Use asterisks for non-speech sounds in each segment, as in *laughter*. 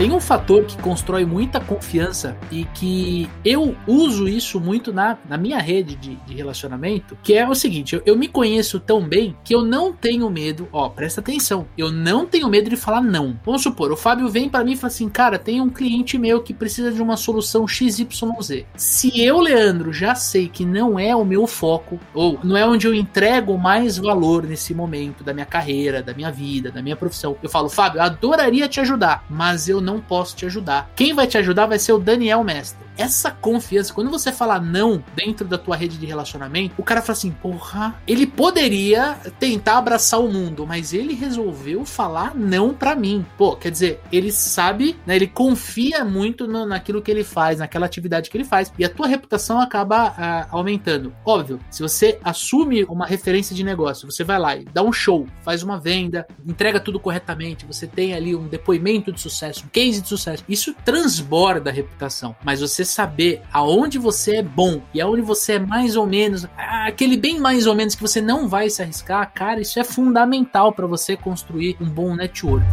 Tem um fator que constrói muita confiança e que eu uso isso muito na, na minha rede de, de relacionamento, que é o seguinte: eu, eu, me conheço tão bem que eu não tenho medo, ó, presta atenção, eu não tenho medo de falar não. Vamos supor, o Fábio vem para mim e fala assim, cara, tem um cliente meu que precisa de uma solução XYZ. Se eu, Leandro, já sei que não é o meu foco, ou não é onde eu entrego mais valor nesse momento da minha carreira, da minha vida, da minha profissão, eu falo, Fábio, adoraria te ajudar, mas eu não não posso te ajudar. Quem vai te ajudar vai ser o Daniel Mestre essa confiança, quando você fala não dentro da tua rede de relacionamento, o cara fala assim: porra, ele poderia tentar abraçar o mundo, mas ele resolveu falar não para mim. Pô, quer dizer, ele sabe, né, ele confia muito no, naquilo que ele faz, naquela atividade que ele faz, e a tua reputação acaba ah, aumentando. Óbvio, se você assume uma referência de negócio, você vai lá e dá um show, faz uma venda, entrega tudo corretamente, você tem ali um depoimento de sucesso, um case de sucesso, isso transborda a reputação, mas você saber aonde você é bom e aonde você é mais ou menos, aquele bem mais ou menos que você não vai se arriscar, cara, isso é fundamental para você construir um bom network.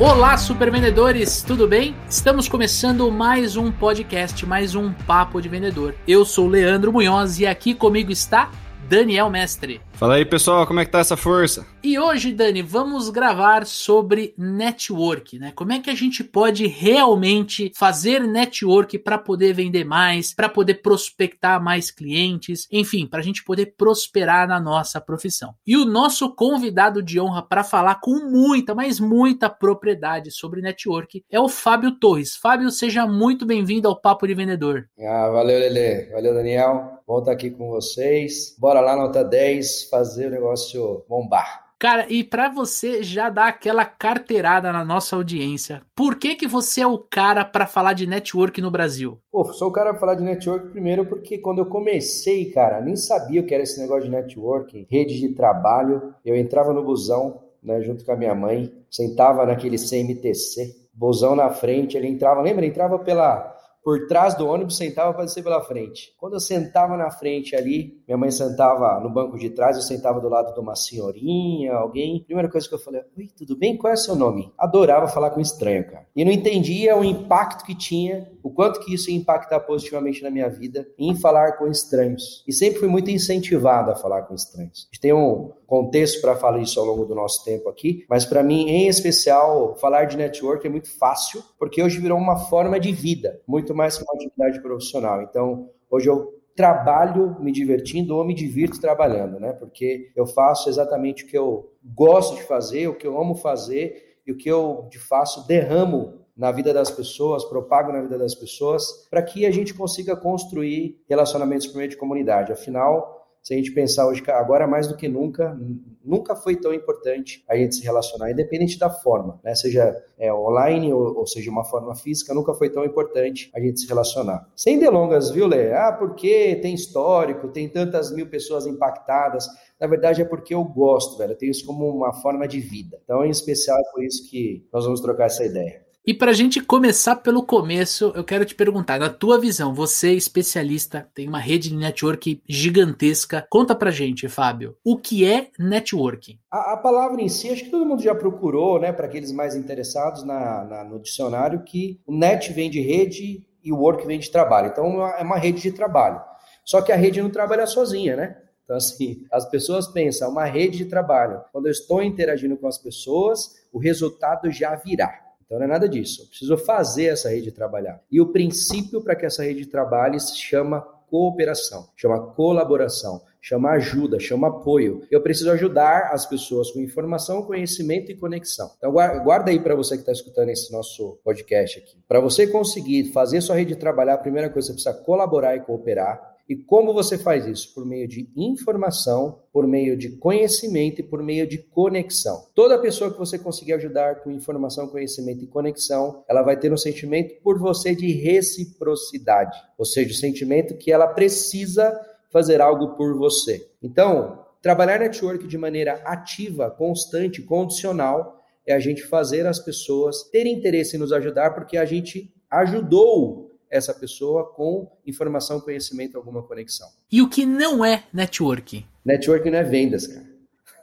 Olá, super vendedores, tudo bem? Estamos começando mais um podcast, mais um papo de vendedor. Eu sou Leandro Munhoz e aqui comigo está Daniel Mestre. Fala aí, pessoal, como é que tá essa força? E hoje, Dani, vamos gravar sobre network, né? Como é que a gente pode realmente fazer network para poder vender mais, para poder prospectar mais clientes, enfim, para a gente poder prosperar na nossa profissão. E o nosso convidado de honra para falar com muita, mas muita propriedade sobre network é o Fábio Torres. Fábio, seja muito bem-vindo ao Papo de Vendedor. Ah, valeu, Lele. Valeu, Daniel. Estar aqui com vocês. Bora lá, nota 10 fazer o negócio bombar. Cara, e para você já dar aquela carteirada na nossa audiência, por que que você é o cara para falar de network no Brasil? Pô, sou o cara para falar de network primeiro porque quando eu comecei, cara, nem sabia o que era esse negócio de networking, rede de trabalho. Eu entrava no busão, né, junto com a minha mãe, sentava naquele CMTC, busão na frente, ele entrava, lembra? Ele entrava pela por trás do ônibus, sentava para descer pela frente. Quando eu sentava na frente ali, minha mãe sentava no banco de trás, eu sentava do lado de uma senhorinha, alguém. Primeira coisa que eu falei, oi, tudo bem? Qual é o seu nome? Adorava falar com estranho, cara. E não entendia o impacto que tinha, o quanto que isso ia impactar positivamente na minha vida em falar com estranhos. E sempre fui muito incentivado a falar com estranhos. A gente tem um contexto para falar isso ao longo do nosso tempo aqui, mas para mim, em especial, falar de network é muito fácil, porque hoje virou uma forma de vida, muito mais que uma atividade profissional. Então, hoje eu trabalho me divertindo ou me divirto trabalhando, né? Porque eu faço exatamente o que eu gosto de fazer, o que eu amo fazer e o que eu de fato derramo na vida das pessoas, propago na vida das pessoas, para que a gente consiga construir relacionamentos por meio de comunidade. Afinal, se a gente pensar hoje, agora mais do que nunca, nunca foi tão importante a gente se relacionar, independente da forma, né? seja é, online ou, ou, seja uma forma física, nunca foi tão importante a gente se relacionar. Sem delongas, viu, Lê? Ah, porque tem histórico, tem tantas mil pessoas impactadas. Na verdade, é porque eu gosto, velho. Eu tenho isso como uma forma de vida. Então, em especial, é por isso que nós vamos trocar essa ideia. E para a gente começar pelo começo, eu quero te perguntar, na tua visão, você é especialista, tem uma rede de network gigantesca, conta pra gente, Fábio, o que é networking? A, a palavra em si, acho que todo mundo já procurou, né, para aqueles mais interessados na, na, no dicionário, que o net vem de rede e o work vem de trabalho. Então, é uma rede de trabalho. Só que a rede não trabalha sozinha, né? Então, assim, as pessoas pensam, uma rede de trabalho. Quando eu estou interagindo com as pessoas, o resultado já virá. Então não é nada disso. Eu preciso fazer essa rede trabalhar. E o princípio para que essa rede trabalhe se chama cooperação, chama colaboração, chama ajuda, chama apoio. Eu preciso ajudar as pessoas com informação, conhecimento e conexão. Então guarda aí para você que está escutando esse nosso podcast aqui. Para você conseguir fazer sua rede trabalhar, a primeira coisa você precisa colaborar e cooperar. E como você faz isso? Por meio de informação, por meio de conhecimento e por meio de conexão. Toda pessoa que você conseguir ajudar com informação, conhecimento e conexão, ela vai ter um sentimento por você de reciprocidade, ou seja, o sentimento que ela precisa fazer algo por você. Então, trabalhar network de maneira ativa, constante, condicional, é a gente fazer as pessoas terem interesse em nos ajudar porque a gente ajudou essa pessoa com informação, conhecimento, alguma conexão. E o que não é networking? Networking não é vendas, cara.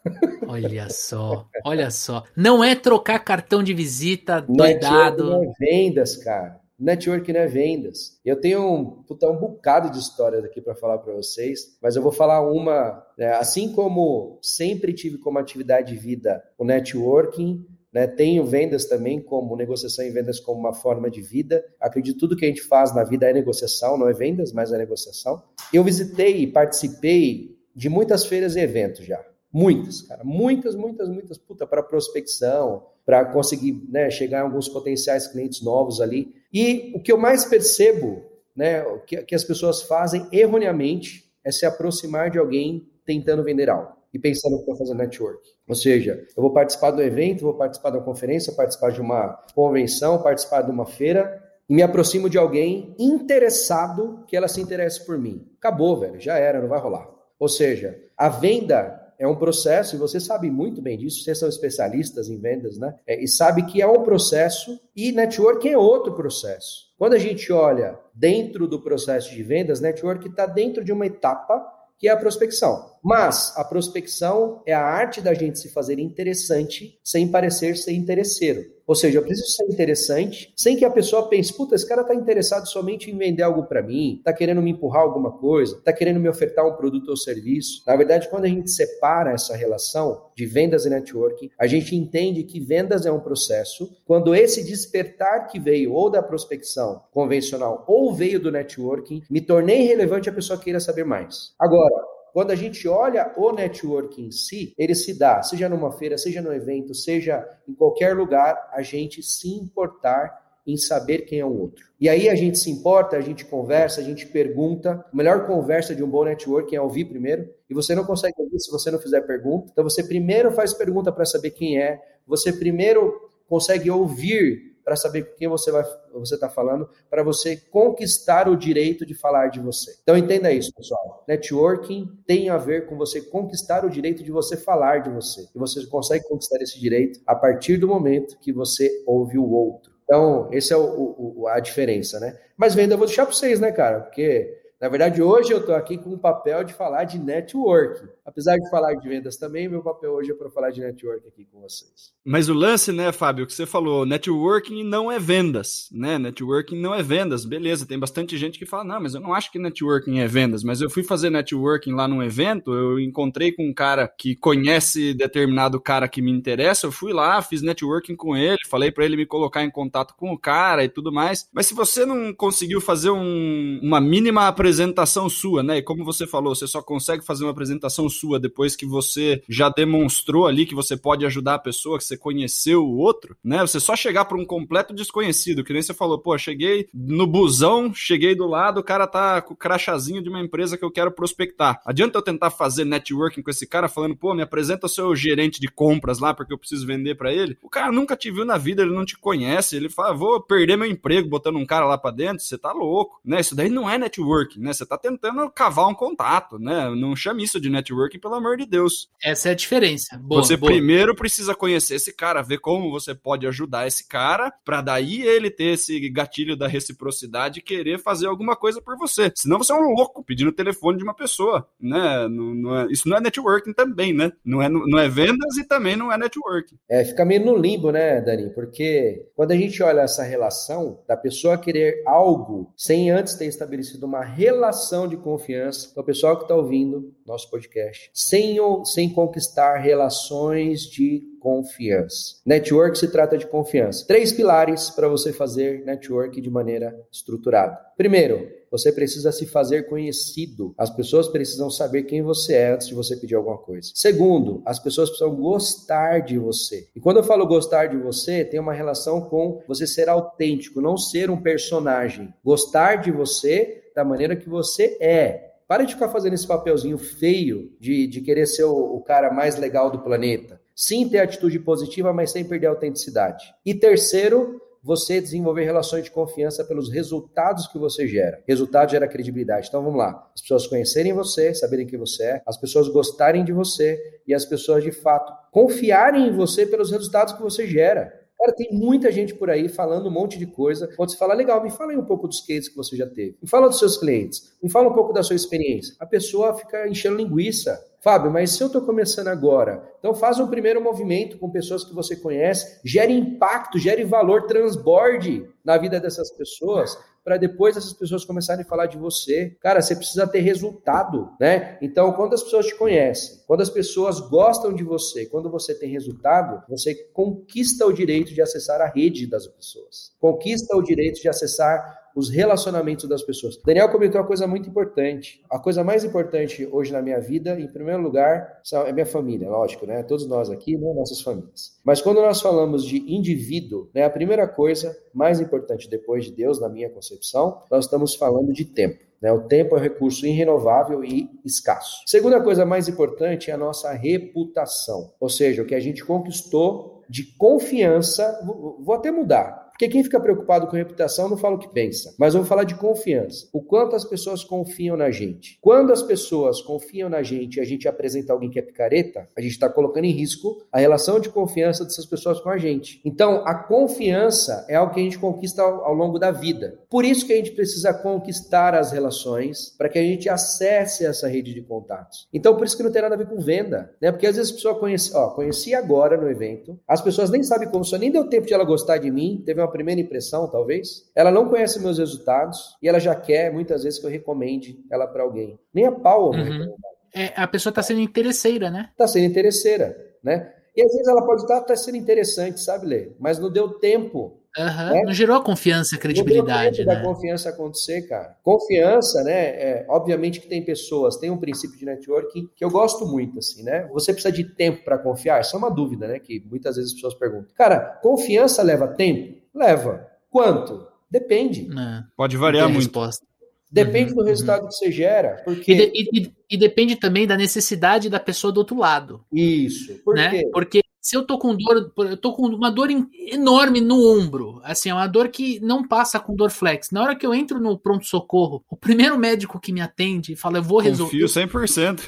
*laughs* Olha só, olha só. Não é trocar cartão de visita doidado. Não é vendas, cara. Network não é vendas. Eu tenho um, puta, um bocado de histórias aqui para falar para vocês, mas eu vou falar uma. Né, assim como sempre tive como atividade de vida o networking, né, tenho vendas também como negociação e vendas como uma forma de vida. Acredito tudo que a gente faz na vida é negociação, não é vendas, mas é negociação. Eu visitei e participei de muitas feiras e eventos já. Muitas, cara. Muitas, muitas, muitas, puta, para prospecção, para conseguir né, chegar a alguns potenciais clientes novos ali. E o que eu mais percebo, né, que, que as pessoas fazem erroneamente é se aproximar de alguém tentando vender algo e pensando que vou fazer network. Ou seja, eu vou participar do evento, vou participar uma conferência, participar de uma convenção, participar de uma feira e me aproximo de alguém interessado que ela se interesse por mim. Acabou, velho, já era, não vai rolar. Ou seja, a venda é um processo, e você sabe muito bem disso, vocês são especialistas em vendas, né? É, e sabe que é um processo e network é outro processo. Quando a gente olha dentro do processo de vendas, network está dentro de uma etapa que é a prospecção. Mas a prospecção é a arte da gente se fazer interessante sem parecer ser interesseiro. Ou seja, eu preciso ser interessante sem que a pessoa pense, puta, esse cara está interessado somente em vender algo para mim, está querendo me empurrar alguma coisa, está querendo me ofertar um produto ou serviço. Na verdade, quando a gente separa essa relação de vendas e networking, a gente entende que vendas é um processo. Quando esse despertar que veio ou da prospecção convencional ou veio do networking, me tornei relevante a pessoa queira saber mais. Agora, quando a gente olha o network em si, ele se dá, seja numa feira, seja no evento, seja em qualquer lugar, a gente se importar em saber quem é o outro. E aí a gente se importa, a gente conversa, a gente pergunta. A melhor conversa de um bom networking é ouvir primeiro. E você não consegue ouvir se você não fizer pergunta. Então você primeiro faz pergunta para saber quem é. Você primeiro consegue ouvir para saber com quem você você está falando, para você conquistar o direito de falar de você. Então entenda isso, pessoal. Networking tem a ver com você conquistar o direito de você falar de você. E você consegue conquistar esse direito a partir do momento que você ouve o outro. Então, esse é o, o, a diferença, né? Mas venda eu vou deixar para vocês, né, cara? Porque na verdade, hoje eu estou aqui com o papel de falar de network. Apesar de falar de vendas também, meu papel hoje é para falar de network aqui com vocês. Mas o lance, né, Fábio, que você falou, networking não é vendas, né? Networking não é vendas, beleza. Tem bastante gente que fala, não, mas eu não acho que networking é vendas. Mas eu fui fazer networking lá num evento, eu encontrei com um cara que conhece determinado cara que me interessa, eu fui lá, fiz networking com ele, falei para ele me colocar em contato com o cara e tudo mais. Mas se você não conseguiu fazer um, uma mínima apresentação sua, né? E como você falou, você só consegue fazer uma apresentação sua depois que você já demonstrou ali que você pode ajudar a pessoa, que você conheceu o outro, né? Você só chegar para um completo desconhecido, que nem você falou, pô, cheguei no busão, cheguei do lado, o cara tá com o crachazinho de uma empresa que eu quero prospectar. Adianta eu tentar fazer networking com esse cara falando, pô, me apresenta o seu gerente de compras lá porque eu preciso vender para ele? O cara nunca te viu na vida, ele não te conhece, ele fala, vou perder meu emprego botando um cara lá para dentro, você tá louco, né? Isso daí não é networking né? Você está tentando cavar um contato, né? Não chame isso de networking, pelo amor de Deus. Essa é a diferença. Boa, você boa. primeiro precisa conhecer esse cara, ver como você pode ajudar esse cara, para daí ele ter esse gatilho da reciprocidade e querer fazer alguma coisa por você. Senão você é um louco pedindo o telefone de uma pessoa, né? Não, não é, isso não é networking também, né? Não é, não é vendas e também não é networking. É, fica meio no limbo, né, Dani? Porque quando a gente olha essa relação da pessoa querer algo sem antes ter estabelecido uma relação relação de confiança. Então, o pessoal que está ouvindo nosso podcast, sem, sem conquistar relações de confiança. Network se trata de confiança. Três pilares para você fazer network de maneira estruturada. Primeiro, você precisa se fazer conhecido. As pessoas precisam saber quem você é antes de você pedir alguma coisa. Segundo, as pessoas precisam gostar de você. E quando eu falo gostar de você, tem uma relação com você ser autêntico, não ser um personagem. Gostar de você da maneira que você é. Para de ficar fazendo esse papelzinho feio de, de querer ser o, o cara mais legal do planeta. Sim, ter atitude positiva, mas sem perder a autenticidade. E terceiro, você desenvolver relações de confiança pelos resultados que você gera. Resultado gera credibilidade. Então vamos lá. As pessoas conhecerem você, saberem quem você é, as pessoas gostarem de você e as pessoas de fato confiarem em você pelos resultados que você gera. Cara, tem muita gente por aí falando um monte de coisa. Quando você fala, legal, me fala aí um pouco dos cases que você já teve. Me fala dos seus clientes. Me fala um pouco da sua experiência. A pessoa fica enchendo linguiça. Fábio, mas se eu estou começando agora, então faz um primeiro movimento com pessoas que você conhece, gere impacto, gere valor, transborde na vida dessas pessoas, para depois essas pessoas começarem a falar de você. Cara, você precisa ter resultado, né? Então, quando as pessoas te conhecem, quando as pessoas gostam de você, quando você tem resultado, você conquista o direito de acessar a rede das pessoas. Conquista o direito de acessar os relacionamentos das pessoas. Daniel comentou uma coisa muito importante. A coisa mais importante hoje na minha vida, em primeiro lugar, é minha família, lógico, né? Todos nós aqui, né? nossas famílias. Mas quando nós falamos de indivíduo, né? A primeira coisa mais importante depois de Deus, na minha concepção, nós estamos falando de tempo. Né? O tempo é um recurso irrenovável e escasso. Segunda coisa mais importante é a nossa reputação, ou seja, o que a gente conquistou de confiança. Vou até mudar. Porque quem fica preocupado com reputação não fala o que pensa. Mas vamos falar de confiança. O quanto as pessoas confiam na gente. Quando as pessoas confiam na gente e a gente apresenta alguém que é picareta, a gente está colocando em risco a relação de confiança dessas pessoas com a gente. Então, a confiança é algo que a gente conquista ao, ao longo da vida. Por isso que a gente precisa conquistar as relações para que a gente acesse essa rede de contatos. Então, por isso que não tem nada a ver com venda, né? Porque às vezes a pessoa conhece, ó, conheci agora no evento, as pessoas nem sabem como sou, nem deu tempo de ela gostar de mim, teve uma uma primeira impressão, talvez. Ela não conhece meus resultados e ela já quer, muitas vezes, que eu recomende ela para alguém. Nem a pau uhum. É, a pessoa está sendo interesseira, né? Está sendo interesseira, né? E às vezes ela pode estar tá, tá sendo interessante, sabe, Lê? Mas não deu tempo Uhum, né? Não gerou confiança, credibilidade. Não deu tempo né? da confiança acontecer, cara. Confiança, né? É, obviamente que tem pessoas, tem um princípio de networking que eu gosto muito, assim, né? Você precisa de tempo para confiar? Isso é uma dúvida, né? Que muitas vezes as pessoas perguntam. Cara, confiança leva tempo? Leva. Quanto? Depende. Não, Pode variar muito. Resposta. Depende uhum, do resultado uhum. que você gera. Porque... E, de, e, e, depende também da necessidade da pessoa do outro lado. Isso. Por né? quê? Porque se eu tô com dor, eu tô com uma dor enorme no ombro, assim, é uma dor que não passa com dor flex. Na hora que eu entro no pronto-socorro, o primeiro médico que me atende fala, eu vou resolver. Confio 100%.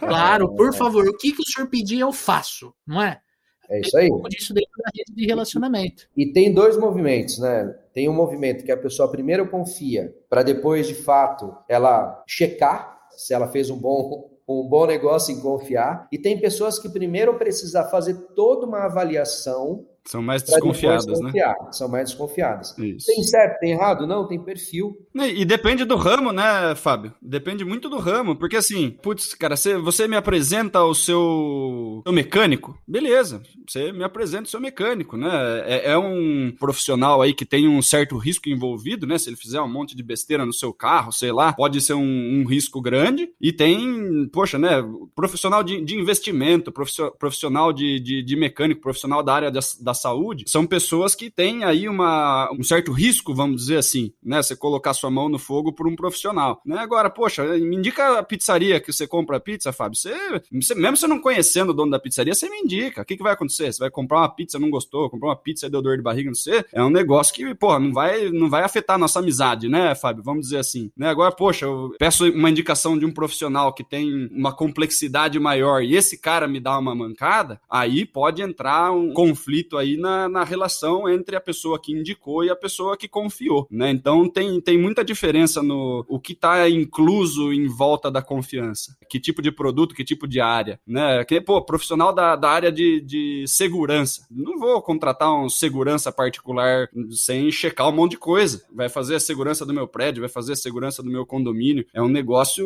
Claro, *laughs* por favor, o que, que o senhor pedir eu faço, não é? É isso aí. Um pouco disso dentro da rede de relacionamento. E tem dois movimentos, né? Tem um movimento que a pessoa primeiro confia, para depois, de fato, ela checar se ela fez um bom, *laughs* um bom negócio em confiar. E tem pessoas que primeiro precisam fazer toda uma avaliação são mais desconfiadas, né? São mais desconfiadas. Isso. Tem certo, tem errado? Não, tem perfil. E, depende do ramo, né, Fábio? Depende muito do ramo. Porque assim, putz, cara, você, você me apresenta o seu, seu mecânico, beleza. Você me apresenta o seu mecânico, né? É, é, um profissional aí que tem um certo risco envolvido, né? Se ele fizer um monte de besteira no seu carro, sei lá, pode ser um, um risco grande. E tem, poxa, né? Profissional de, de investimento, profissional de, de, de mecânico, profissional da área da, da saúde, são pessoas que têm aí uma, um certo risco, vamos dizer assim, né? Você colocar sua mão no fogo por um profissional, né? Agora, poxa, me indica a pizzaria que você compra a pizza, Fábio. Você, você, mesmo você não conhecendo o dono da pizzaria, você me indica. O que, que vai acontecer? Você vai comprar uma pizza, não gostou, comprar uma pizza e deu dor de barriga, não sei. É um negócio que, porra, não vai, não vai afetar a nossa amizade, né, Fábio? Vamos dizer assim. Né? Agora, poxa, eu peço uma indicação de um profissional que tem uma complexidade maior e esse cara me dá uma mancada, aí pode entrar um conflito aí na, na relação entre a pessoa que indicou e a pessoa que confiou, né? Então tem, tem muita diferença no o que está incluso em volta da confiança. Que tipo de produto, que tipo de área, né? Que, pô, profissional da, da área de, de segurança. Não vou contratar um segurança particular sem checar um monte de coisa. Vai fazer a segurança do meu prédio, vai fazer a segurança do meu condomínio. É um negócio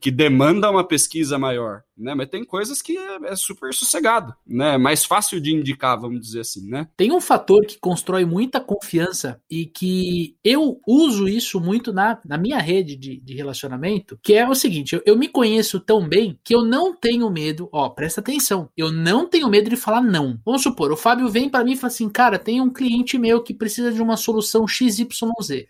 que demanda uma pesquisa maior, né? Mas tem coisas que é, é super sossegado, né? É mais fácil de indicar, vamos dizer assim né? Tem um fator que constrói muita confiança e que eu uso isso muito na, na minha rede de, de relacionamento, que é o seguinte: eu, eu me conheço tão bem que eu não tenho medo, ó, presta atenção, eu não tenho medo de falar não. Vamos supor, o Fábio vem para mim e fala assim, cara, tem um cliente meu que precisa de uma solução XYZ.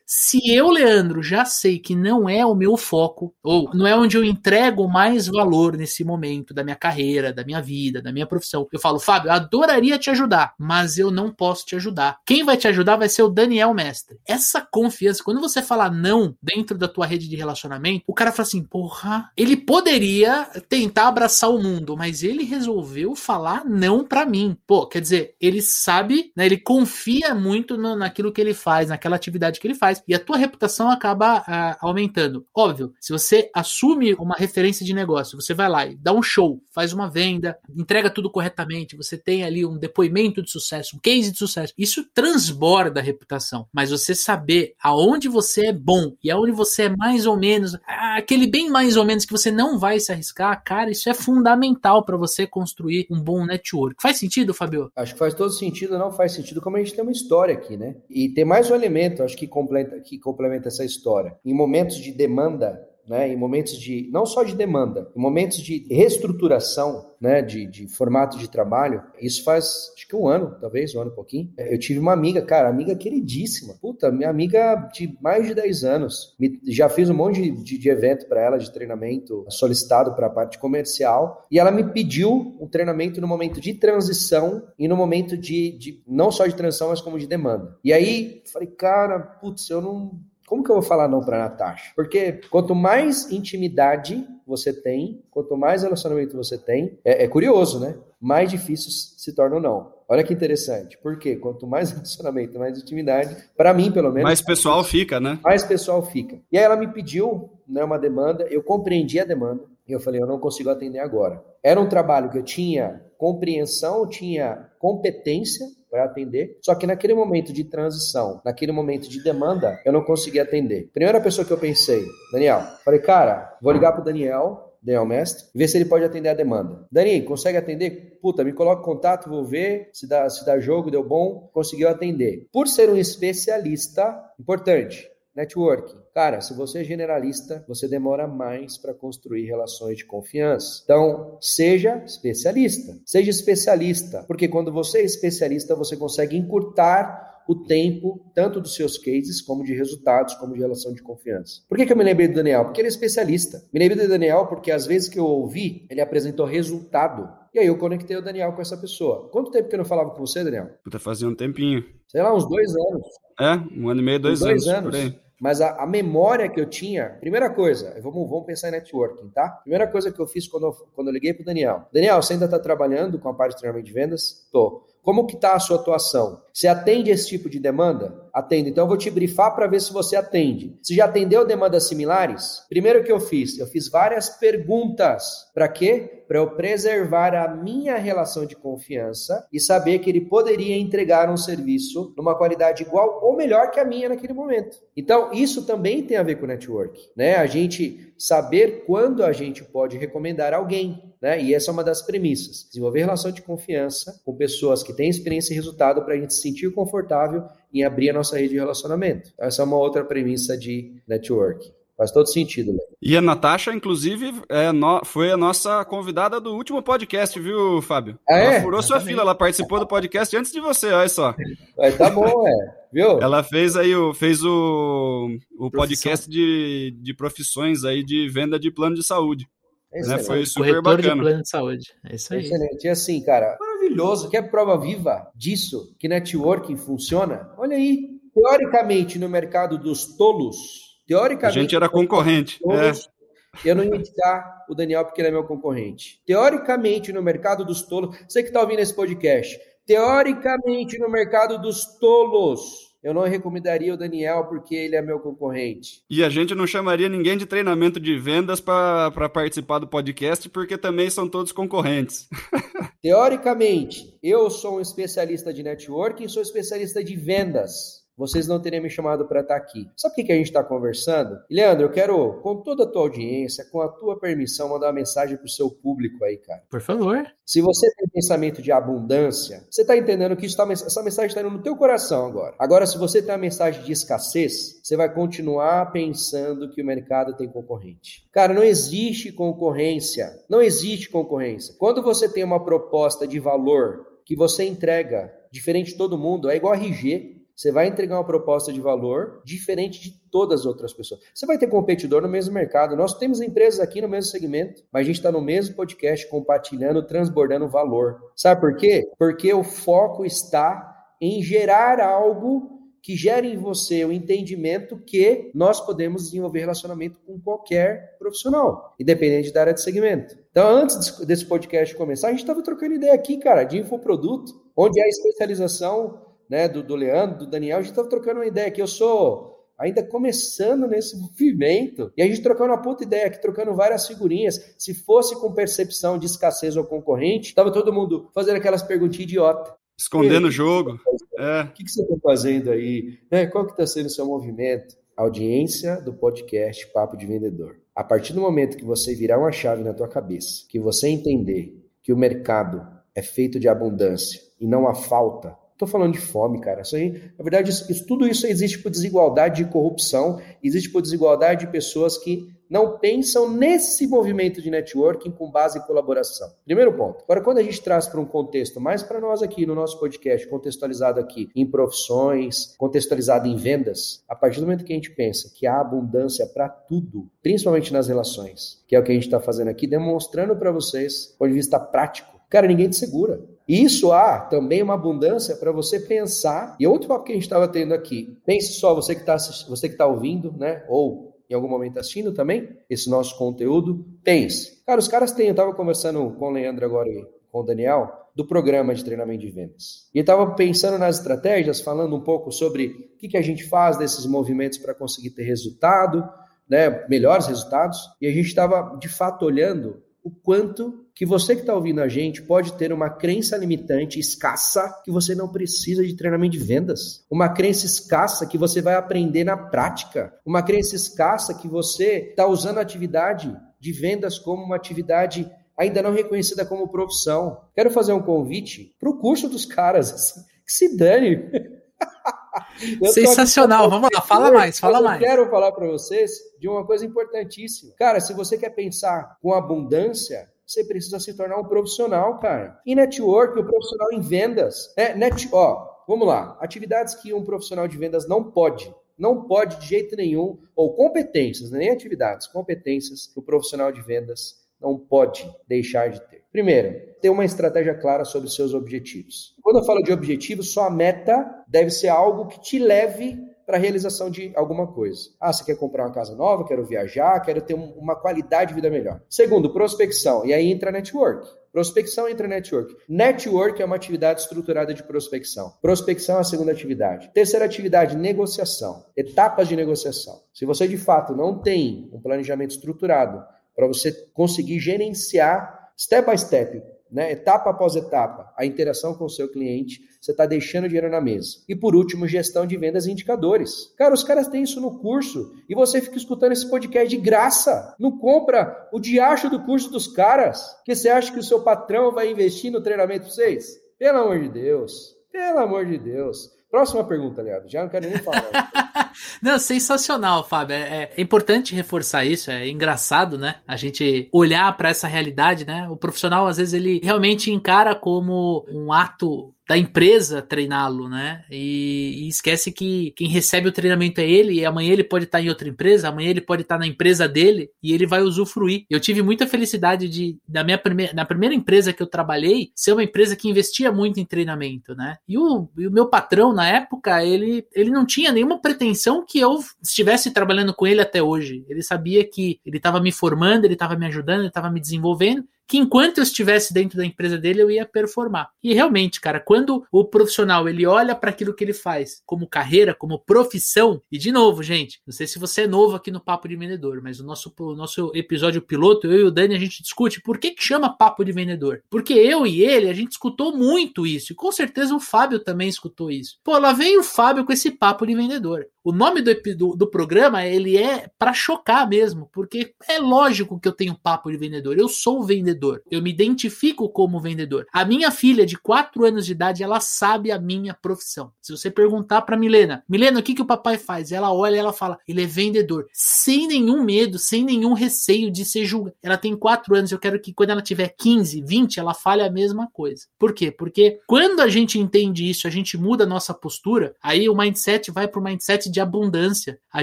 Se eu, Leandro, já sei que não é o meu foco, ou não é onde eu entrego mais valor nesse momento da minha carreira, da minha vida, da minha profissão, eu falo, Fábio, adoraria te ajudar ajudar, mas eu não posso te ajudar. Quem vai te ajudar vai ser o Daniel Mestre. Essa confiança, quando você fala não dentro da tua rede de relacionamento, o cara fala assim: porra, ele poderia tentar abraçar o mundo, mas ele resolveu falar não para mim. Pô, quer dizer, ele sabe, né? Ele confia muito no, naquilo que ele faz, naquela atividade que ele faz, e a tua reputação acaba ah, aumentando. Óbvio, se você assume uma referência de negócio, você vai lá e dá um show, faz uma venda, entrega tudo corretamente, você tem ali um depoimento de sucesso, um case de sucesso. Isso transborda a reputação. Mas você saber aonde você é bom e aonde você é mais ou menos, aquele bem mais ou menos que você não vai se arriscar, cara, isso é fundamental para você construir um bom network. Faz sentido, Fabio? Acho que faz todo sentido, não faz sentido, como a gente tem uma história aqui, né? E tem mais um elemento, acho que completa, que complementa essa história. Em momentos de demanda né, em momentos de, não só de demanda, em momentos de reestruturação né, de, de formato de trabalho, isso faz acho que um ano, talvez, um ano e pouquinho. Eu tive uma amiga, cara, amiga queridíssima, puta, minha amiga de mais de 10 anos, Me, já fiz um monte de, de, de evento para ela, de treinamento solicitado para a parte comercial, e ela me pediu um treinamento no momento de transição e no momento de, de não só de transição, mas como de demanda. E aí, falei, cara, putz, eu não como que eu vou falar não para Natasha? Porque quanto mais intimidade você tem, quanto mais relacionamento você tem, é, é curioso, né? Mais difícil se torna ou não. Olha que interessante. Porque quanto mais *laughs* relacionamento, mais intimidade, para mim, pelo menos. Mais pessoal fica, né? Mais pessoal fica. E aí ela me pediu né, uma demanda, eu compreendi a demanda, eu falei, eu não consigo atender agora. Era um trabalho que eu tinha compreensão, tinha competência para atender. Só que naquele momento de transição, naquele momento de demanda, eu não consegui atender. Primeira pessoa que eu pensei, Daniel. Falei, cara, vou ligar pro Daniel, Daniel Mestre, ver se ele pode atender a demanda. Dani, consegue atender? Puta, me coloca em contato, vou ver se dá, se dá jogo, deu bom, conseguiu atender. Por ser um especialista, importante, networking. Cara, se você é generalista, você demora mais para construir relações de confiança. Então, seja especialista. Seja especialista, porque quando você é especialista, você consegue encurtar o tempo, tanto dos seus cases, como de resultados, como de relação de confiança. Por que, que eu me lembrei do Daniel? Porque ele é especialista. Me lembrei do Daniel porque às vezes que eu ouvi, ele apresentou resultado. E aí eu conectei o Daniel com essa pessoa. Quanto tempo que eu não falava com você, Daniel? Puta, fazia um tempinho. Sei lá, uns dois anos. É, um ano e meio, dois, dois anos. anos. Mas a, a, memória que eu tinha, primeira coisa, vamos, vamos pensar em networking, tá? Primeira coisa que eu fiz quando eu, quando eu liguei pro Daniel. Daniel, você ainda está trabalhando com a parte de treinamento de vendas? Tô. Como que está a sua atuação? Você atende esse tipo de demanda? Atendo. Então eu vou te brifar para ver se você atende. Se já atendeu demandas similares? Primeiro que eu fiz, eu fiz várias perguntas. Para quê? Para eu preservar a minha relação de confiança e saber que ele poderia entregar um serviço numa qualidade igual ou melhor que a minha naquele momento. Então, isso também tem a ver com network, né? A gente saber quando a gente pode recomendar alguém. Né? E essa é uma das premissas. Desenvolver relação de confiança com pessoas que têm experiência e resultado para a gente se sentir confortável em abrir a nossa rede de relacionamento. Essa é uma outra premissa de network. Faz todo sentido, né? E a Natasha, inclusive, é no... foi a nossa convidada do último podcast, viu, Fábio? Ah, ela é? furou sua fila, ela participou do podcast antes de você, olha só. Mas tá bom, é. Viu? Ela fez aí o, fez o, o podcast de, de profissões aí de venda de plano de saúde. Né? Foi super Corretor bacana. de plano de saúde. É isso aí. Excelente. E assim, cara, maravilhoso. Quer prova viva disso? Que networking funciona? Olha aí. Teoricamente, no mercado dos tolos, teoricamente. A gente era concorrente. Tolos, é. Eu não ia indicar o Daniel porque ele é meu concorrente. Teoricamente, no mercado dos tolos, você que está ouvindo esse podcast, teoricamente, no mercado dos tolos, eu não recomendaria o Daniel porque ele é meu concorrente. E a gente não chamaria ninguém de treinamento de vendas para participar do podcast porque também são todos concorrentes. *laughs* Teoricamente, eu sou um especialista de networking, sou especialista de vendas vocês não teriam me chamado para estar aqui. Sabe o que, que a gente está conversando? Leandro, eu quero, com toda a tua audiência, com a tua permissão, mandar uma mensagem para o seu público aí, cara. Por favor. Se você tem pensamento de abundância, você está entendendo que tá, essa mensagem está indo no teu coração agora. Agora, se você tem uma mensagem de escassez, você vai continuar pensando que o mercado tem concorrente. Cara, não existe concorrência. Não existe concorrência. Quando você tem uma proposta de valor que você entrega diferente de todo mundo, é igual a RG. Você vai entregar uma proposta de valor diferente de todas as outras pessoas. Você vai ter competidor no mesmo mercado. Nós temos empresas aqui no mesmo segmento, mas a gente está no mesmo podcast compartilhando, transbordando valor. Sabe por quê? Porque o foco está em gerar algo que gere em você o entendimento que nós podemos desenvolver relacionamento com qualquer profissional, independente da área de segmento. Então, antes desse podcast começar, a gente estava trocando ideia aqui, cara, de infoproduto, onde é a especialização né, do, do Leandro, do Daniel, a gente estava trocando uma ideia aqui. Eu sou ainda começando nesse movimento, e a gente trocando uma puta ideia aqui, trocando várias figurinhas. Se fosse com percepção de escassez ou concorrente, tava todo mundo fazendo aquelas perguntinhas idiota. Escondendo o jogo. É. O que, que você está fazendo aí? É, qual que está sendo o seu movimento? Audiência do podcast Papo de Vendedor. A partir do momento que você virar uma chave na tua cabeça, que você entender que o mercado é feito de abundância e não há falta, Estou falando de fome, cara. Isso aí, na verdade, isso, tudo isso existe por desigualdade de corrupção, existe por desigualdade de pessoas que não pensam nesse movimento de networking com base em colaboração. Primeiro ponto. Agora, quando a gente traz para um contexto, mais para nós aqui no nosso podcast, contextualizado aqui em profissões, contextualizado em vendas, a partir do momento que a gente pensa que há abundância para tudo, principalmente nas relações, que é o que a gente está fazendo aqui, demonstrando para vocês, do ponto de vista prático, cara, ninguém te segura. Isso há também uma abundância para você pensar. E outro papo que a gente estava tendo aqui, pense só, você que está você que tá ouvindo, né? Ou em algum momento assistindo também esse nosso conteúdo, pense. Cara, os caras têm, eu estava conversando com o Leandro agora e com o Daniel, do programa de treinamento de vendas. E estava pensando nas estratégias, falando um pouco sobre o que, que a gente faz desses movimentos para conseguir ter resultado, né, melhores resultados. E a gente estava, de fato, olhando o quanto que você que está ouvindo a gente pode ter uma crença limitante escassa que você não precisa de treinamento de vendas. Uma crença escassa que você vai aprender na prática. Uma crença escassa que você está usando a atividade de vendas como uma atividade ainda não reconhecida como profissão. Quero fazer um convite para o curso dos caras. Assim, que se dane. *laughs* Sensacional, vamos lá, fala mais, fala mais. Eu quero falar para vocês de uma coisa importantíssima. Cara, se você quer pensar com abundância, você precisa se tornar um profissional, cara. Em network, um profissional em vendas. É, net, ó, vamos lá. Atividades que um profissional de vendas não pode. Não pode de jeito nenhum, ou competências, nem atividades, competências que o profissional de vendas não pode deixar de ter. Primeiro, ter uma estratégia clara sobre seus objetivos. Quando eu falo de objetivos, sua meta deve ser algo que te leve para a realização de alguma coisa. Ah, você quer comprar uma casa nova, quero viajar, quero ter uma qualidade de vida melhor. Segundo, prospecção. E aí entra network. Prospecção entra network. Network é uma atividade estruturada de prospecção. Prospecção é a segunda atividade. Terceira atividade, negociação. Etapas de negociação. Se você de fato não tem um planejamento estruturado para você conseguir gerenciar step by step né, etapa após etapa, a interação com o seu cliente, você está deixando dinheiro na mesa. E por último, gestão de vendas e indicadores. Cara, os caras têm isso no curso e você fica escutando esse podcast de graça. Não compra o diacho do curso dos caras, que você acha que o seu patrão vai investir no treinamento para vocês? Pelo amor de Deus. Pelo amor de Deus. Próxima pergunta, Leandro. Já não quero nem falar. *laughs* não, sensacional, Fábio. É, é, importante reforçar isso. É engraçado, né? A gente olhar para essa realidade, né? O profissional, às vezes, ele realmente encara como um ato da empresa treiná-lo, né? E, e, esquece que quem recebe o treinamento é ele, e amanhã ele pode estar em outra empresa, amanhã ele pode estar na empresa dele e ele vai usufruir. Eu tive muita felicidade de, da minha primeira, na primeira empresa que eu trabalhei, ser uma empresa que investia muito em treinamento, né? E o, e o meu patrão, na época, ele, ele não tinha nenhuma pretensão que eu estivesse trabalhando com ele até hoje. Ele sabia que ele estava me formando, ele estava me ajudando, ele estava me desenvolvendo, que enquanto eu estivesse dentro da empresa dele eu ia performar. E realmente, cara, quando o profissional ele olha para aquilo que ele faz como carreira, como profissão, e de novo, gente, não sei se você é novo aqui no Papo de Vendedor, mas o nosso, o nosso episódio piloto, eu e o Dani, a gente discute por que, que chama Papo de Vendedor. Porque eu e ele, a gente escutou muito isso, e com certeza o Fábio também escutou isso. Pô, lá veio o Fábio com esse papo de vendedor. O nome do, do, do programa, ele é para chocar mesmo, porque é lógico que eu tenho papo de vendedor. Eu sou vendedor. Eu me identifico como vendedor. A minha filha de 4 anos de idade, ela sabe a minha profissão. Se você perguntar para Milena, Milena, o que, que o papai faz? Ela olha e ela fala, ele é vendedor. Sem nenhum medo, sem nenhum receio de ser julgada. Ela tem 4 anos, eu quero que quando ela tiver 15, 20, ela fale a mesma coisa. Por quê? Porque quando a gente entende isso, a gente muda a nossa postura, aí o mindset vai para o mindset de abundância. A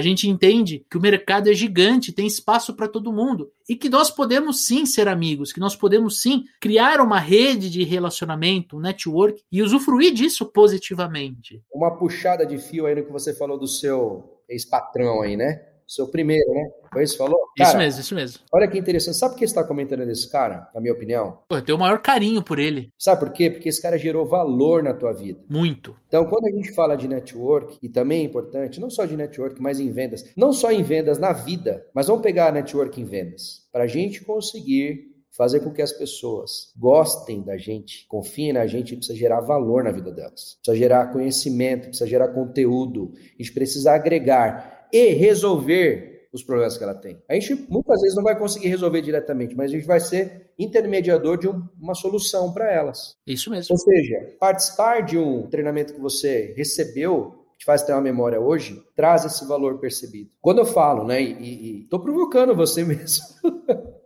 gente entende que o mercado é gigante, tem espaço para todo mundo e que nós podemos sim ser amigos, que nós podemos sim criar uma rede de relacionamento, um network e usufruir disso positivamente. Uma puxada de fio aí no que você falou do seu ex-patrão aí, né? Seu primeiro, né? Foi isso que falou? Cara, isso mesmo, isso mesmo. Olha que interessante. Sabe por que você está comentando desse cara, na minha opinião? Pô, eu tenho o maior carinho por ele. Sabe por quê? Porque esse cara gerou valor na tua vida. Muito. Então, quando a gente fala de network, e também é importante, não só de network, mas em vendas, não só em vendas na vida, mas vamos pegar a network em vendas. Para a gente conseguir fazer com que as pessoas gostem da gente, confiem na gente, precisa gerar valor na vida delas. Precisa gerar conhecimento, precisa gerar conteúdo, a gente precisa agregar e resolver os problemas que ela tem. A gente muitas vezes não vai conseguir resolver diretamente, mas a gente vai ser intermediador de um, uma solução para elas. Isso mesmo. Ou seja, participar de um treinamento que você recebeu te faz ter uma memória hoje, traz esse valor percebido. Quando eu falo, né, e estou provocando você *laughs* mesmo,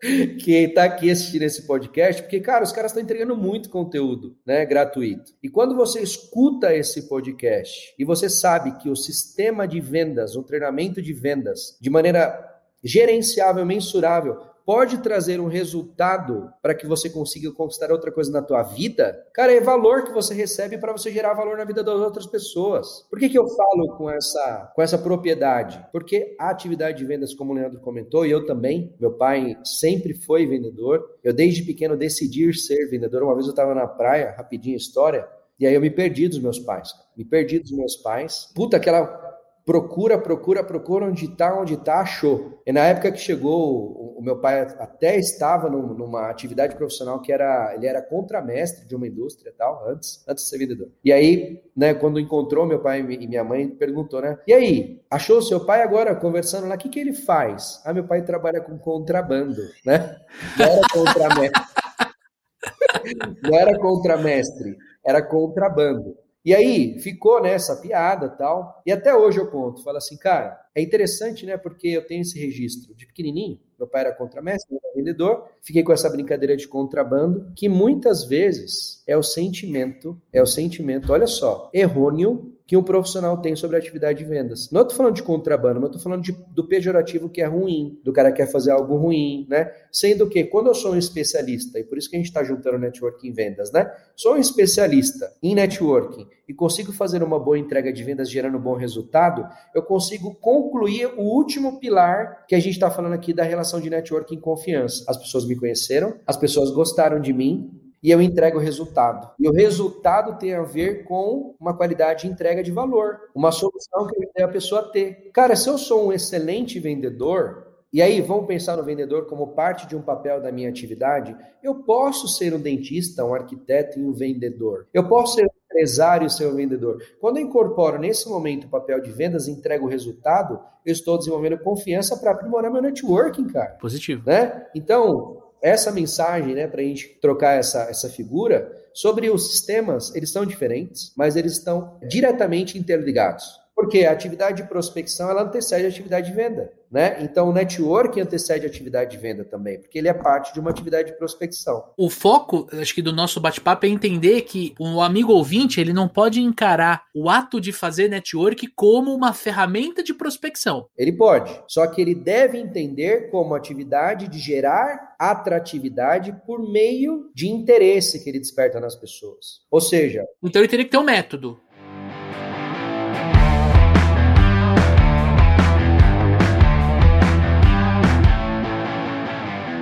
*laughs* que está aqui assistindo esse podcast, porque, cara, os caras estão entregando muito conteúdo, né, gratuito. E quando você escuta esse podcast e você sabe que o sistema de vendas, o treinamento de vendas, de maneira gerenciável, mensurável, pode trazer um resultado para que você consiga conquistar outra coisa na tua vida, cara, é valor que você recebe para você gerar valor na vida das outras pessoas. Por que, que eu falo com essa, com essa propriedade? Porque a atividade de vendas, como o Leandro comentou, e eu também, meu pai sempre foi vendedor, eu desde pequeno decidi ser vendedor. Uma vez eu estava na praia, rapidinho história, e aí eu me perdi dos meus pais. Me perdi dos meus pais. Puta, aquela procura, procura, procura onde está, onde está, achou. E na época que chegou, o, meu pai até estava num, numa atividade profissional que era, ele era contramestre de uma indústria tal, antes, antes de ser vendedor. E aí, né, quando encontrou meu pai e minha mãe, perguntou, né, e aí, achou seu pai agora conversando lá, o que que ele faz? Ah, meu pai trabalha com contrabando, né? *laughs* Não era contramestre. *laughs* Não era contramestre, era contrabando. E aí ficou nessa né, piada tal. E até hoje eu conto. Falo assim, cara, é interessante, né? Porque eu tenho esse registro de pequenininho. Meu pai era contramestre, meu era vendedor. Fiquei com essa brincadeira de contrabando, que muitas vezes é o sentimento, é o sentimento, olha só, errôneo que um profissional tem sobre a atividade de vendas. Não estou falando de contrabando, mas estou falando de, do pejorativo que é ruim, do cara que quer fazer algo ruim, né? Sendo que quando eu sou um especialista, e por isso que a gente está juntando networking em vendas, né? Sou um especialista em networking e consigo fazer uma boa entrega de vendas gerando um bom resultado, eu consigo concluir o último pilar que a gente está falando aqui da relação de networking e confiança. As pessoas me conheceram, as pessoas gostaram de mim, e eu entrego o resultado. E o resultado tem a ver com uma qualidade de entrega de valor, uma solução que eu a pessoa ter. Cara, se eu sou um excelente vendedor, e aí vamos pensar no vendedor como parte de um papel da minha atividade, eu posso ser um dentista, um arquiteto e um vendedor. Eu posso ser um empresário e ser um vendedor. Quando eu incorporo nesse momento o papel de vendas e entrego o resultado, eu estou desenvolvendo confiança para aprimorar meu networking, cara. Positivo. Né? Então, essa mensagem, né, para a gente trocar essa, essa figura, sobre os sistemas, eles são diferentes, mas eles estão diretamente interligados. Porque a atividade de prospecção ela antecede a atividade de venda, né? Então o network antecede a atividade de venda também, porque ele é parte de uma atividade de prospecção. O foco, acho que do nosso bate-papo é entender que o amigo ouvinte, ele não pode encarar o ato de fazer network como uma ferramenta de prospecção. Ele pode, só que ele deve entender como atividade de gerar atratividade por meio de interesse que ele desperta nas pessoas. Ou seja, então ele teria que ter um método.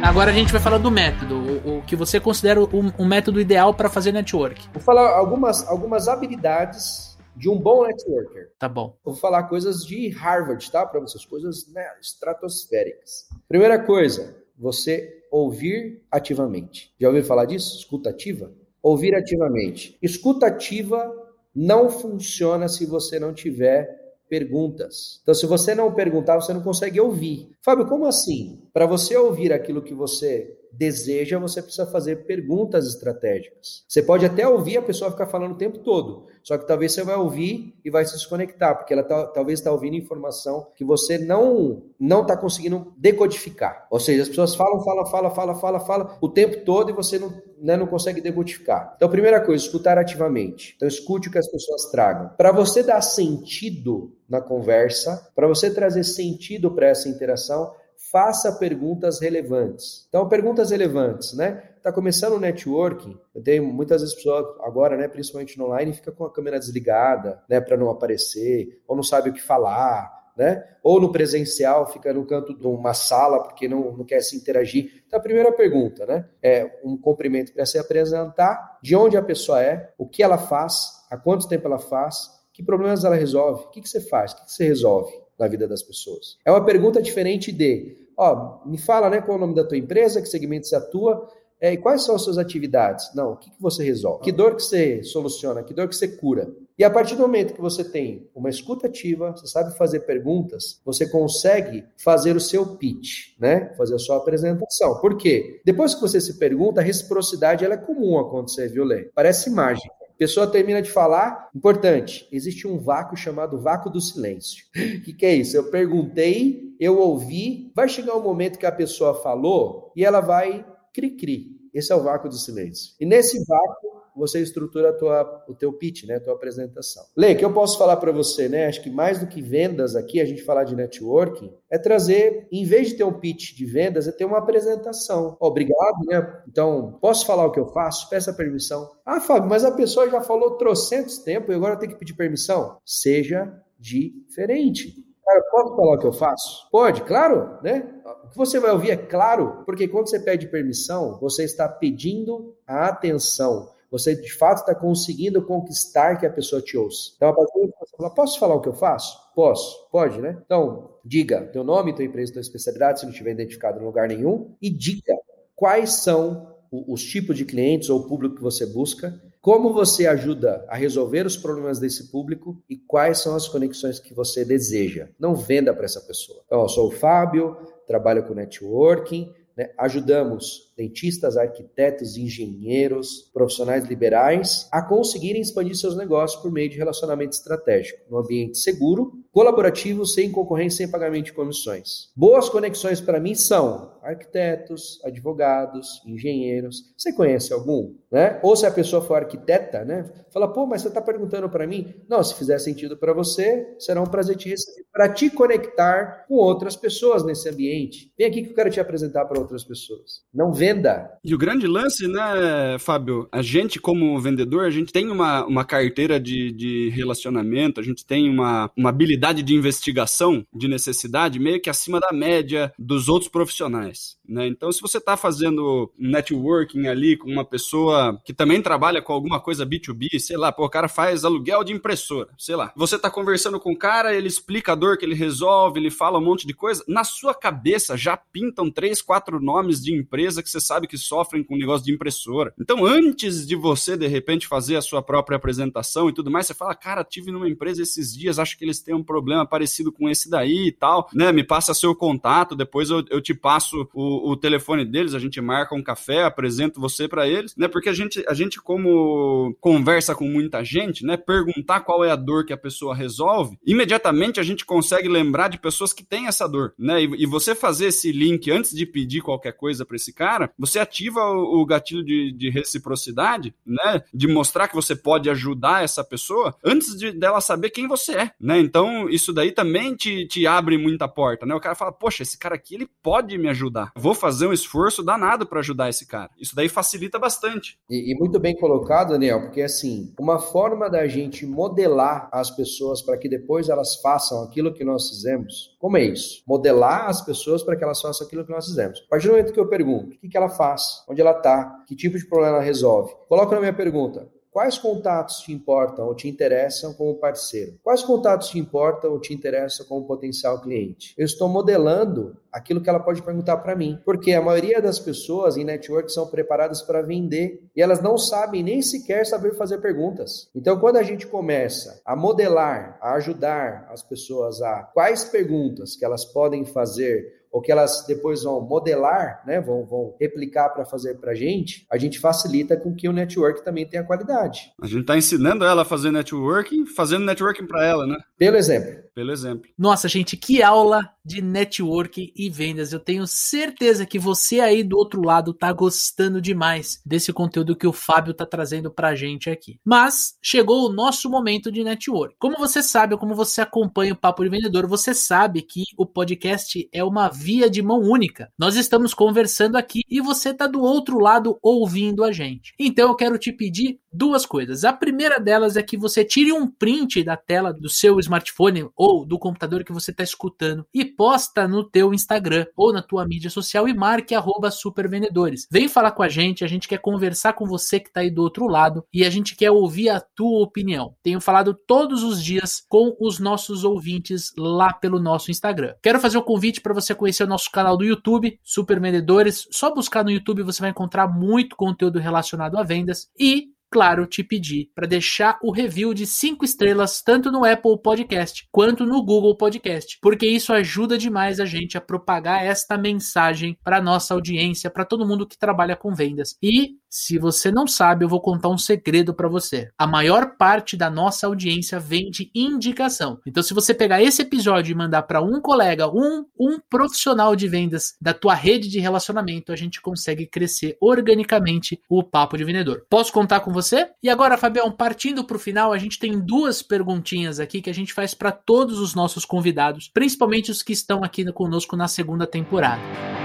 Agora a gente vai falar do método, o, o que você considera o, um método ideal para fazer network. Vou falar algumas, algumas habilidades de um bom networker. Tá bom. Vou falar coisas de Harvard, tá? Para vocês, coisas né, estratosféricas. Primeira coisa, você ouvir ativamente. Já ouviu falar disso? Escuta ativa? Ouvir ativamente. Escuta ativa não funciona se você não tiver perguntas. Então, se você não perguntar, você não consegue ouvir. Fábio, como assim? Para você ouvir aquilo que você deseja, você precisa fazer perguntas estratégicas. Você pode até ouvir a pessoa ficar falando o tempo todo, só que talvez você vai ouvir e vai se desconectar, porque ela tá, talvez está ouvindo informação que você não não está conseguindo decodificar. Ou seja, as pessoas falam, falam, falam, falam, falam, falam o tempo todo e você não, né, não consegue decodificar. Então, primeira coisa, escutar ativamente. Então, escute o que as pessoas tragam. Para você dar sentido na conversa, para você trazer sentido para essa interação, faça perguntas relevantes. Então, perguntas relevantes, né? Está começando o networking, eu tenho muitas vezes pessoas agora, né, principalmente no online, fica com a câmera desligada, né, para não aparecer, ou não sabe o que falar, né? Ou no presencial, fica no canto de uma sala porque não, não quer se interagir. Então, a primeira pergunta, né? É um cumprimento para se apresentar, de onde a pessoa é, o que ela faz, há quanto tempo ela faz, que problemas ela resolve, o que, que você faz, o que, que você resolve na vida das pessoas. É uma pergunta diferente de Ó, me fala, né, qual é o nome da tua empresa, que segmento você atua, é, e quais são as suas atividades? Não, o que, que você resolve? Que dor que você soluciona? Que dor que você cura? E a partir do momento que você tem uma escuta ativa, você sabe fazer perguntas, você consegue fazer o seu pitch, né? Fazer a sua apresentação. Por quê? Depois que você se pergunta, a reciprocidade ela é comum acontecer, viu, Lê? Parece mágica. Pessoa termina de falar, importante, existe um vácuo chamado vácuo do silêncio. O *laughs* que, que é isso? Eu perguntei, eu ouvi, vai chegar um momento que a pessoa falou e ela vai cri-cri. Esse é o vácuo do silêncio. E nesse vácuo, você estrutura tua, o teu pitch, né, a tua apresentação. Lê, que eu posso falar para você, né? Acho que mais do que vendas aqui, a gente falar de networking, é trazer, em vez de ter um pitch de vendas, é ter uma apresentação. Obrigado, né? Então, posso falar o que eu faço? Peça permissão. Ah, Fábio, mas a pessoa já falou trocentos tempo e agora tem que pedir permissão? Seja diferente. Cara, posso falar o que eu faço? Pode, claro, né? O que você vai ouvir é claro, porque quando você pede permissão, você está pedindo a atenção você de fato está conseguindo conquistar que a pessoa te ouça. Então, a você fala, posso falar o que eu faço? Posso, pode, né? Então, diga teu nome, tua empresa, tua especialidade, se não tiver identificado em lugar nenhum, e diga quais são os tipos de clientes ou público que você busca, como você ajuda a resolver os problemas desse público e quais são as conexões que você deseja. Não venda para essa pessoa. Então, eu sou o Fábio, trabalho com networking, né? ajudamos dentistas, arquitetos, engenheiros, profissionais liberais a conseguirem expandir seus negócios por meio de relacionamento estratégico, num ambiente seguro, colaborativo, sem concorrência, sem pagamento de comissões. Boas conexões para mim são arquitetos, advogados, engenheiros. Você conhece algum? Né? Ou se a pessoa for arquiteta, né? Fala, pô, mas você está perguntando para mim? Não, se fizer sentido para você, será um prazer te receber para te conectar com outras pessoas nesse ambiente. Vem aqui que eu quero te apresentar para outras pessoas. Não venda. E o grande lance, né, Fábio? A gente, como vendedor, a gente tem uma, uma carteira de, de relacionamento, a gente tem uma, uma habilidade de investigação de necessidade meio que acima da média dos outros profissionais. Né? Então, se você está fazendo networking ali com uma pessoa que também trabalha com alguma coisa B2B, sei lá, pô, o cara faz aluguel de impressora, sei lá. Você está conversando com o cara, ele explica a dor que ele resolve, ele fala um monte de coisa. Na sua cabeça já pintam três, quatro nomes de empresa que você sabe que sofrem com negócio de impressora. Então, antes de você, de repente, fazer a sua própria apresentação e tudo mais, você fala, cara, tive numa empresa esses dias, acho que eles têm um problema parecido com esse daí e tal, né? Me passa seu contato, depois eu, eu te passo o, o telefone deles, a gente marca um café, apresento você para eles, né? Porque a gente, a gente, como conversa com muita gente, né? Perguntar qual é a dor que a pessoa resolve, imediatamente a gente consegue lembrar de pessoas que têm essa dor, né? E, e você fazer esse link antes de pedir qualquer coisa para esse cara, você ativa o, o gatilho de, de, reciprocidade, né? De mostrar que você pode ajudar essa pessoa antes de, dela saber quem você é, né? Então, isso daí também te, te abre muita porta, né? O cara fala, poxa, esse cara aqui, ele pode me ajudar. Vou fazer um esforço danado para ajudar esse cara. Isso daí facilita bastante. E, e muito bem colocado, Daniel, porque assim, uma forma da gente modelar as pessoas para que depois elas façam aquilo que nós fizemos, como é isso? Modelar as pessoas para que elas façam aquilo que nós fizemos. A partir do momento que eu pergunto, o que, que ela faz? Onde ela está? Que tipo de problema ela resolve? Coloca na minha pergunta. Quais contatos te importam ou te interessam como parceiro? Quais contatos te importam ou te interessam como potencial cliente? Eu estou modelando aquilo que ela pode perguntar para mim, porque a maioria das pessoas em network são preparadas para vender e elas não sabem nem sequer saber fazer perguntas. Então, quando a gente começa a modelar, a ajudar as pessoas a quais perguntas que elas podem fazer ou que elas depois vão modelar, né, vão, vão replicar para fazer para a gente, a gente facilita com que o network também tenha qualidade. A gente está ensinando ela a fazer networking, fazendo networking para ela, né? Pelo exemplo. Pelo exemplo. Nossa, gente, que aula de networking e vendas. Eu tenho certeza que você aí do outro lado tá gostando demais desse conteúdo que o Fábio tá trazendo pra gente aqui. Mas chegou o nosso momento de network. Como você sabe, como você acompanha o Papo de Vendedor, você sabe que o podcast é uma via de mão única. Nós estamos conversando aqui e você tá do outro lado ouvindo a gente. Então eu quero te pedir duas coisas. A primeira delas é que você tire um print da tela do seu smartphone ou do computador que você está escutando e posta no teu Instagram ou na tua mídia social e marque arroba supervendedores. Vem falar com a gente, a gente quer conversar com você que está aí do outro lado e a gente quer ouvir a tua opinião. Tenho falado todos os dias com os nossos ouvintes lá pelo nosso Instagram. Quero fazer o um convite para você conhecer o nosso canal do YouTube, Super Vendedores. Só buscar no YouTube você vai encontrar muito conteúdo relacionado a vendas e claro, te pedir para deixar o review de 5 estrelas tanto no Apple Podcast quanto no Google Podcast, porque isso ajuda demais a gente a propagar esta mensagem para nossa audiência, para todo mundo que trabalha com vendas. E se você não sabe, eu vou contar um segredo para você. A maior parte da nossa audiência vem de indicação. Então, se você pegar esse episódio e mandar para um colega, um, um profissional de vendas da tua rede de relacionamento, a gente consegue crescer organicamente o papo de vendedor. Posso contar com você? E agora, Fabião, partindo para o final, a gente tem duas perguntinhas aqui que a gente faz para todos os nossos convidados, principalmente os que estão aqui conosco na segunda temporada.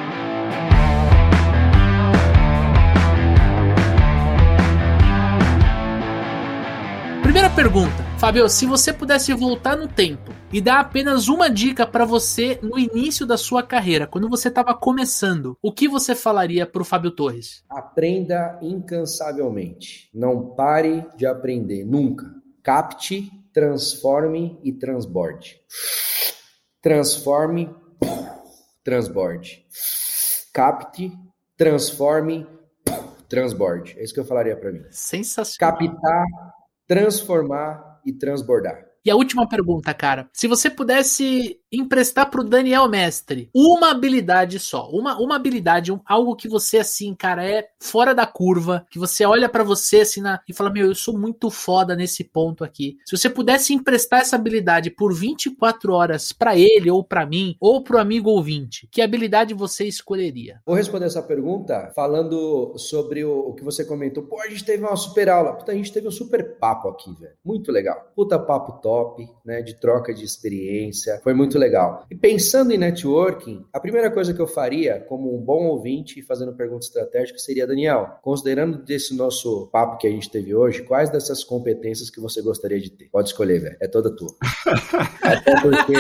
Primeira pergunta, Fabio, se você pudesse voltar no tempo e dar apenas uma dica para você no início da sua carreira, quando você estava começando, o que você falaria para o Fábio Torres? Aprenda incansavelmente. Não pare de aprender nunca. Capte, transforme e transborde. Transforme, transborde. Capte, transforme, transborde. É isso que eu falaria para mim. Sensacional. Captar, transformar e transbordar. E a última pergunta, cara. Se você pudesse emprestar pro Daniel Mestre uma habilidade só, uma, uma habilidade, um, algo que você, assim, cara, é fora da curva, que você olha para você assim na, e fala: Meu, eu sou muito foda nesse ponto aqui. Se você pudesse emprestar essa habilidade por 24 horas para ele, ou para mim, ou pro amigo ouvinte, que habilidade você escolheria? Vou responder essa pergunta falando sobre o, o que você comentou. Pô, a gente teve uma super aula. Puta, a gente teve um super papo aqui, velho. Muito legal. Puta papo top né, de troca de experiência. Foi muito legal. E pensando em networking, a primeira coisa que eu faria, como um bom ouvinte fazendo pergunta estratégica, seria, Daniel, considerando desse nosso papo que a gente teve hoje, quais dessas competências que você gostaria de ter? Pode escolher, velho. É toda tua. *laughs* Até porque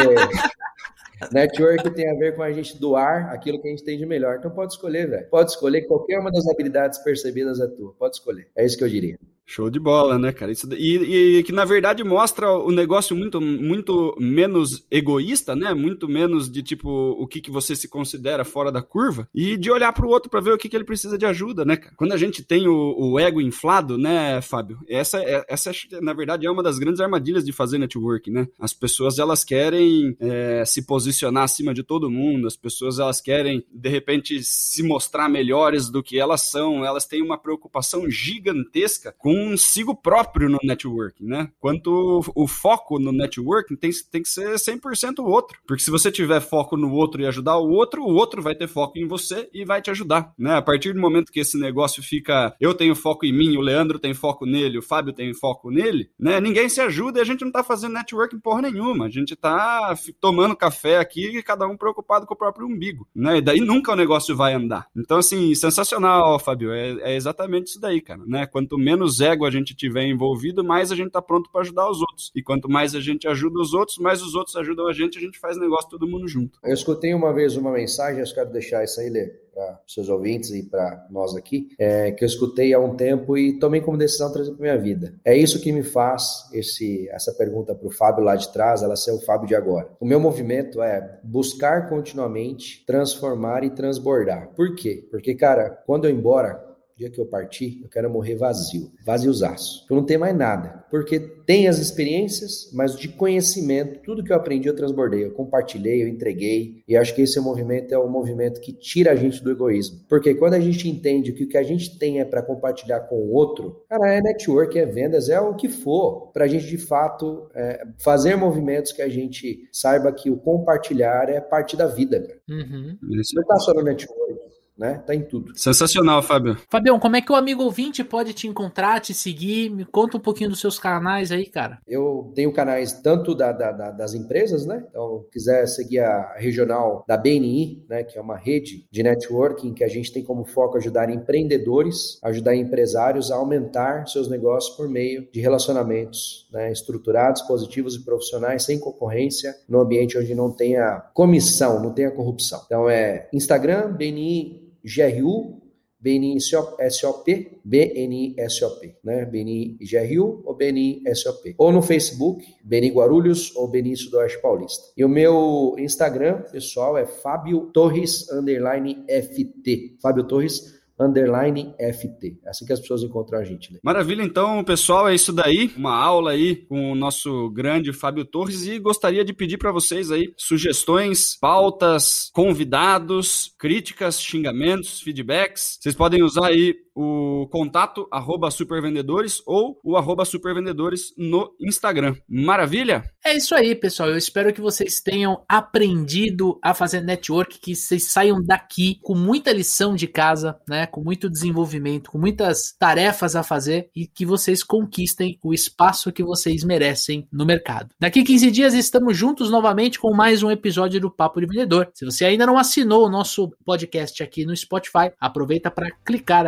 Network tem a ver com a gente doar aquilo que a gente tem de melhor. Então pode escolher, velho. Pode escolher qualquer uma das habilidades percebidas é tua. Pode escolher. É isso que eu diria. Show de bola, né, cara? Isso, e, e, que na verdade mostra o negócio muito, muito menos egoísta, né? Muito menos de tipo o que, que você se considera fora da curva e de olhar para o outro para ver o que, que ele precisa de ajuda, né, cara? Quando a gente tem o, o ego inflado, né, Fábio? Essa, é, essa na verdade é uma das grandes armadilhas de fazer network, né? As pessoas elas querem é, se posicionar acima de todo mundo, as pessoas elas querem de repente se mostrar melhores do que elas são, elas têm uma preocupação gigantesca com consigo próprio no networking, né? Quanto o foco no networking tem, tem que ser 100% o outro. Porque se você tiver foco no outro e ajudar o outro, o outro vai ter foco em você e vai te ajudar, né? A partir do momento que esse negócio fica, eu tenho foco em mim, o Leandro tem foco nele, o Fábio tem foco nele, né? Ninguém se ajuda e a gente não tá fazendo networking porra nenhuma. A gente tá tomando café aqui e cada um preocupado com o próprio umbigo, né? E daí nunca o negócio vai andar. Então, assim, sensacional, Fábio. É, é exatamente isso daí, cara, né? Quanto menos ego a gente tiver envolvido, mais a gente está pronto para ajudar os outros. E quanto mais a gente ajuda os outros, mais os outros ajudam a gente, a gente faz negócio todo mundo junto. Eu escutei uma vez uma mensagem, eu quero deixar isso aí, Lê para seus ouvintes e para nós aqui, é, que eu escutei há um tempo e tomei como decisão trazer para minha vida. É isso que me faz esse, essa pergunta para o Fábio lá de trás, ela ser o Fábio de agora. O meu movimento é buscar continuamente transformar e transbordar. Por quê? Porque, cara, quando eu ir embora, dia que eu partir, eu quero morrer vazio, vaziozaço. Eu não tenho mais nada, porque tem as experiências, mas de conhecimento, tudo que eu aprendi eu transbordei, eu compartilhei, eu entreguei, e acho que esse movimento é o movimento que tira a gente do egoísmo. Porque quando a gente entende que o que a gente tem é para compartilhar com o outro, cara, é network, é vendas, é o que for, para a gente de fato é, fazer movimentos que a gente saiba que o compartilhar é parte da vida, cara. Uhum. Isso não está só no network né? Tá em tudo. Sensacional, Fábio. Fabião, como é que o amigo ouvinte pode te encontrar, te seguir? Me conta um pouquinho dos seus canais aí, cara. Eu tenho canais tanto da, da, da, das empresas, né? Então, quiser seguir a regional da BNI, né? Que é uma rede de networking que a gente tem como foco ajudar empreendedores, ajudar empresários a aumentar seus negócios por meio de relacionamentos né? estruturados, positivos e profissionais, sem concorrência, no ambiente onde não tenha comissão, não tenha corrupção. Então, é Instagram, BNI GRU, BNI SOP, BNI SOP, né? BNI GRU ou BNI SOP. Ou no Facebook, BNI Guarulhos ou BNI Sudoeste Paulista. E o meu Instagram, pessoal, é Fábio Torres, underline FT. Fábio Torres, underline FT. É assim que as pessoas encontram a gente. Né? Maravilha, então, pessoal, é isso daí. Uma aula aí com o nosso grande Fábio Torres e gostaria de pedir para vocês aí sugestões, pautas, convidados, críticas, xingamentos, feedbacks. Vocês podem usar aí o contato arroba supervendedores ou o arroba supervendedores no Instagram. Maravilha? É isso aí, pessoal. Eu espero que vocês tenham aprendido a fazer network, que vocês saiam daqui com muita lição de casa, né? Com muito desenvolvimento, com muitas tarefas a fazer e que vocês conquistem o espaço que vocês merecem no mercado. Daqui 15 dias estamos juntos novamente com mais um episódio do Papo de Vendedor. Se você ainda não assinou o nosso podcast aqui no Spotify, aproveita para clicar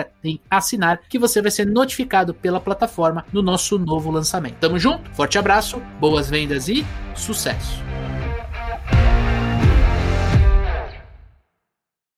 assinar, que você vai ser notificado pela plataforma no nosso novo lançamento. Tamo junto, forte abraço, boas vendas e sucesso!